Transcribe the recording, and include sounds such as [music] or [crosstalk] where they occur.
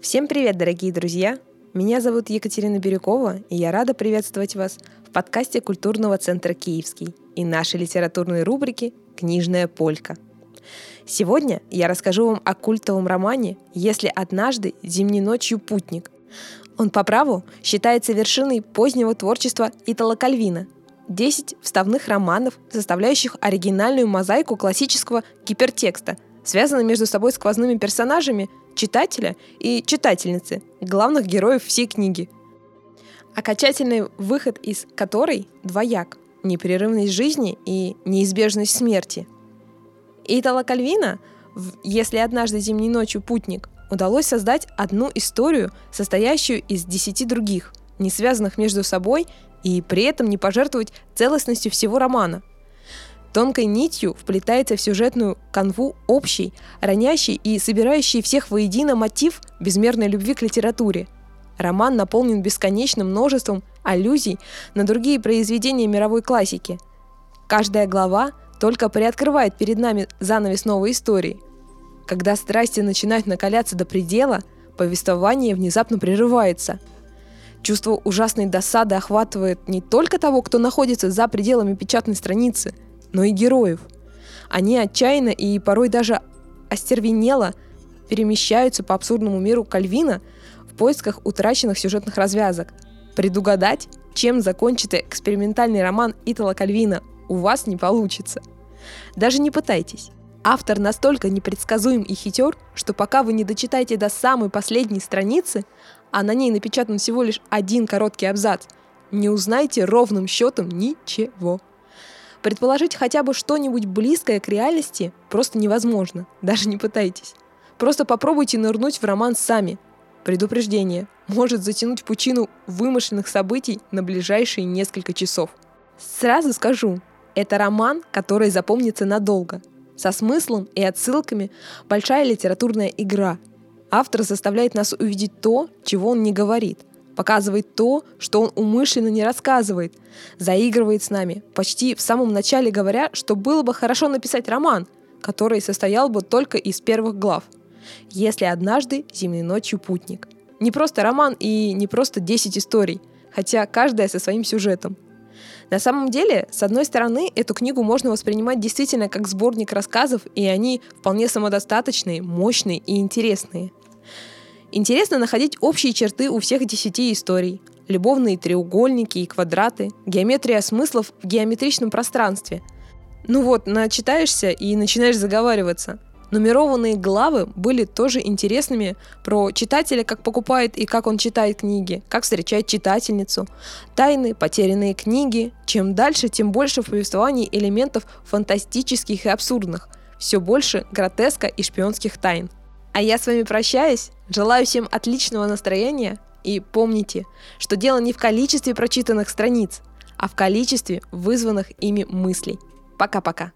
Всем привет, дорогие друзья! Меня зовут Екатерина Бирюкова, и я рада приветствовать вас в подкасте Культурного центра «Киевский» и нашей литературной рубрики «Книжная полька». Сегодня я расскажу вам о культовом романе «Если однажды зимней ночью путник». Он по праву считается вершиной позднего творчества Итала Кальвина. Десять вставных романов, составляющих оригинальную мозаику классического гипертекста, связаны между собой сквозными персонажами – читателя и читательницы, главных героев всей книги. Окончательный выход из которой двояк – непрерывность жизни и неизбежность смерти. Итала Кальвина, если однажды зимней ночью путник, удалось создать одну историю, состоящую из десяти других, не связанных между собой и при этом не пожертвовать целостностью всего романа – Тонкой нитью вплетается в сюжетную канву общий, ронящий и собирающий всех воедино мотив безмерной любви к литературе. Роман наполнен бесконечным множеством аллюзий на другие произведения мировой классики. Каждая глава только приоткрывает перед нами занавес новой истории. Когда страсти начинают накаляться до предела, повествование внезапно прерывается. Чувство ужасной досады охватывает не только того, кто находится за пределами печатной страницы – но и героев. Они отчаянно и порой даже остервенело перемещаются по абсурдному миру Кальвина в поисках утраченных сюжетных развязок. Предугадать, чем закончится экспериментальный роман Итала Кальвина, у вас не получится. Даже не пытайтесь. Автор настолько непредсказуем и хитер, что пока вы не дочитаете до самой последней страницы, а на ней напечатан всего лишь один короткий абзац, не узнаете ровным счетом ничего. Предположить хотя бы что-нибудь близкое к реальности просто невозможно, [laughs] даже не пытайтесь. Просто попробуйте нырнуть в роман сами. Предупреждение может затянуть пучину вымышленных событий на ближайшие несколько часов. Сразу скажу, это роман, который запомнится надолго. Со смыслом и отсылками большая литературная игра. Автор заставляет нас увидеть то, чего он не говорит показывает то, что он умышленно не рассказывает, заигрывает с нами, почти в самом начале говоря, что было бы хорошо написать роман, который состоял бы только из первых глав. Если однажды зимней ночью путник. Не просто роман и не просто 10 историй, хотя каждая со своим сюжетом. На самом деле, с одной стороны, эту книгу можно воспринимать действительно как сборник рассказов, и они вполне самодостаточные, мощные и интересные. Интересно находить общие черты у всех десяти историй. Любовные треугольники и квадраты, геометрия смыслов в геометричном пространстве. Ну вот, начитаешься и начинаешь заговариваться. Нумерованные главы были тоже интересными про читателя, как покупает и как он читает книги, как встречает читательницу, тайны, потерянные книги. Чем дальше, тем больше в повествовании элементов фантастических и абсурдных, все больше гротеска и шпионских тайн – а я с вами прощаюсь. Желаю всем отличного настроения. И помните, что дело не в количестве прочитанных страниц, а в количестве вызванных ими мыслей. Пока-пока.